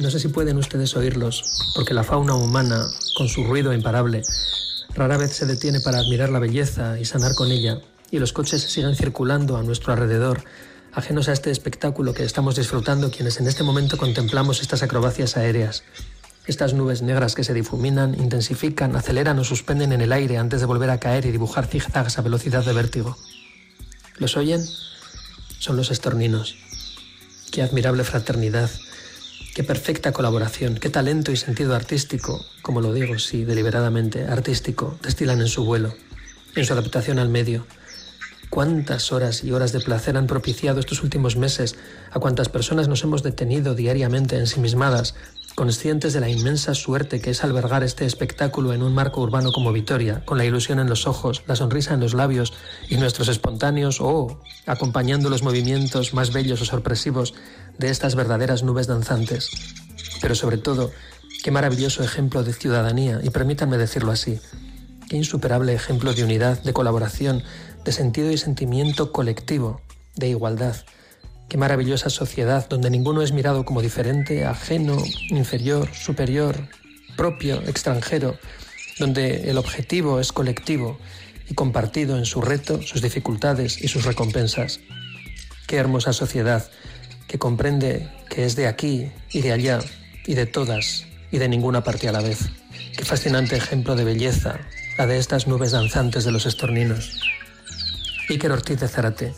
No sé si pueden ustedes oírlos, porque la fauna humana, con su ruido imparable, rara vez se detiene para admirar la belleza y sanar con ella, y los coches siguen circulando a nuestro alrededor, ajenos a este espectáculo que estamos disfrutando quienes en este momento contemplamos estas acrobacias aéreas. Estas nubes negras que se difuminan, intensifican, aceleran o suspenden en el aire antes de volver a caer y dibujar zigzags a velocidad de vértigo. ¿Los oyen? Son los estorninos. Qué admirable fraternidad, qué perfecta colaboración, qué talento y sentido artístico, como lo digo, sí, deliberadamente, artístico, destilan en su vuelo, en su adaptación al medio. Cuántas horas y horas de placer han propiciado estos últimos meses a cuántas personas nos hemos detenido diariamente ensimismadas, conscientes de la inmensa suerte que es albergar este espectáculo en un marco urbano como Vitoria, con la ilusión en los ojos, la sonrisa en los labios y nuestros espontáneos o acompañando los movimientos más bellos o sorpresivos de estas verdaderas nubes danzantes. Pero sobre todo, qué maravilloso ejemplo de ciudadanía, y permítanme decirlo así, qué insuperable ejemplo de unidad, de colaboración, de sentido y sentimiento colectivo, de igualdad Qué maravillosa sociedad donde ninguno es mirado como diferente, ajeno, inferior, superior, propio, extranjero, donde el objetivo es colectivo y compartido en su reto, sus dificultades y sus recompensas. Qué hermosa sociedad que comprende que es de aquí y de allá y de todas y de ninguna parte a la vez. Qué fascinante ejemplo de belleza, la de estas nubes danzantes de los estorninos. Iker Ortiz de Zárate,